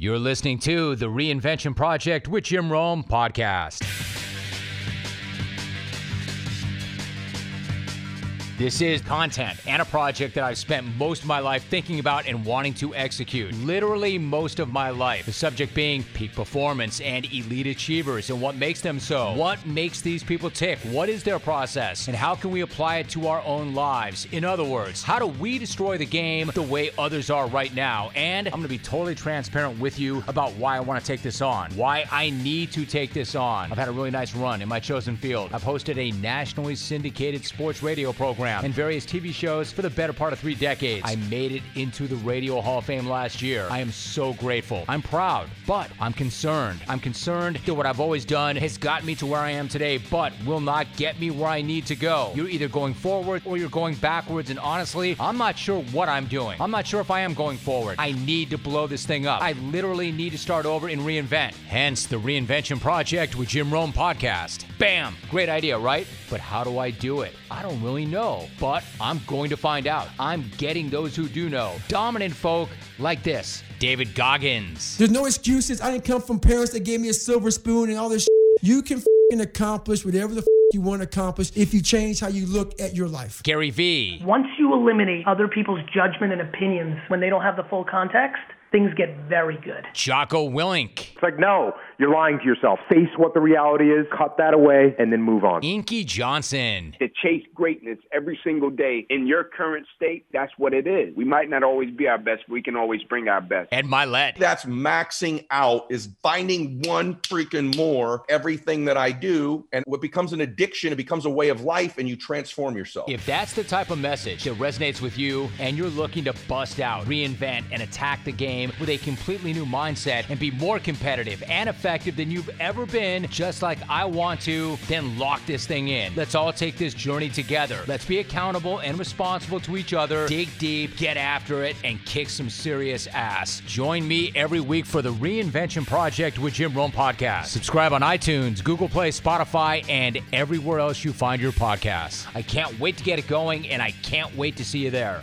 You're listening to the Reinvention Project with Jim Rome podcast. This is content and a project that I've spent most of my life thinking about and wanting to execute. Literally most of my life. The subject being peak performance and elite achievers and what makes them so. What makes these people tick? What is their process? And how can we apply it to our own lives? In other words, how do we destroy the game the way others are right now? And I'm going to be totally transparent with you about why I want to take this on, why I need to take this on. I've had a really nice run in my chosen field. I've hosted a nationally syndicated sports radio program and various TV shows for the better part of three decades. I made it into the Radio Hall of Fame last year. I am so grateful. I'm proud, but I'm concerned. I'm concerned that what I've always done has got me to where I am today, but will not get me where I need to go. You're either going forward or you're going backwards, and honestly, I'm not sure what I'm doing. I'm not sure if I am going forward. I need to blow this thing up. I literally need to start over and reinvent. Hence the Reinvention Project with Jim Rome podcast. Bam! Great idea, right? But how do I do it? I don't really know but I'm going to find out. I'm getting those who do know. Dominant folk like this David Goggins. There's no excuses. I didn't come from parents that gave me a silver spoon and all this. Shit. You can accomplish whatever the you want to accomplish if you change how you look at your life. Gary V. Once you eliminate other people's judgment and opinions when they don't have the full context, things get very good. Jocko Willink. It's like, no, you're lying to yourself. Face what the reality is, cut that away, and then move on. Inky Johnson. To chase greatness every single day in your current state, that's what it is. We might not always be our best, but we can always bring our best. Ed Mylett. That's maxing out, is finding one freaking more everything that I do. And what becomes an addiction, it becomes a way of life, and you transform yourself. If that's the type of message that resonates with you and you're looking to bust out, reinvent, and attack the game with a completely new mindset and be more competitive and effective, effective than you've ever been, just like I want to, then lock this thing in. Let's all take this journey together. Let's be accountable and responsible to each other, dig deep, get after it, and kick some serious ass. Join me every week for the Reinvention Project with Jim Rome podcast. Subscribe on iTunes, Google Play, Spotify, and everywhere else you find your podcasts. I can't wait to get it going, and I can't wait to see you there.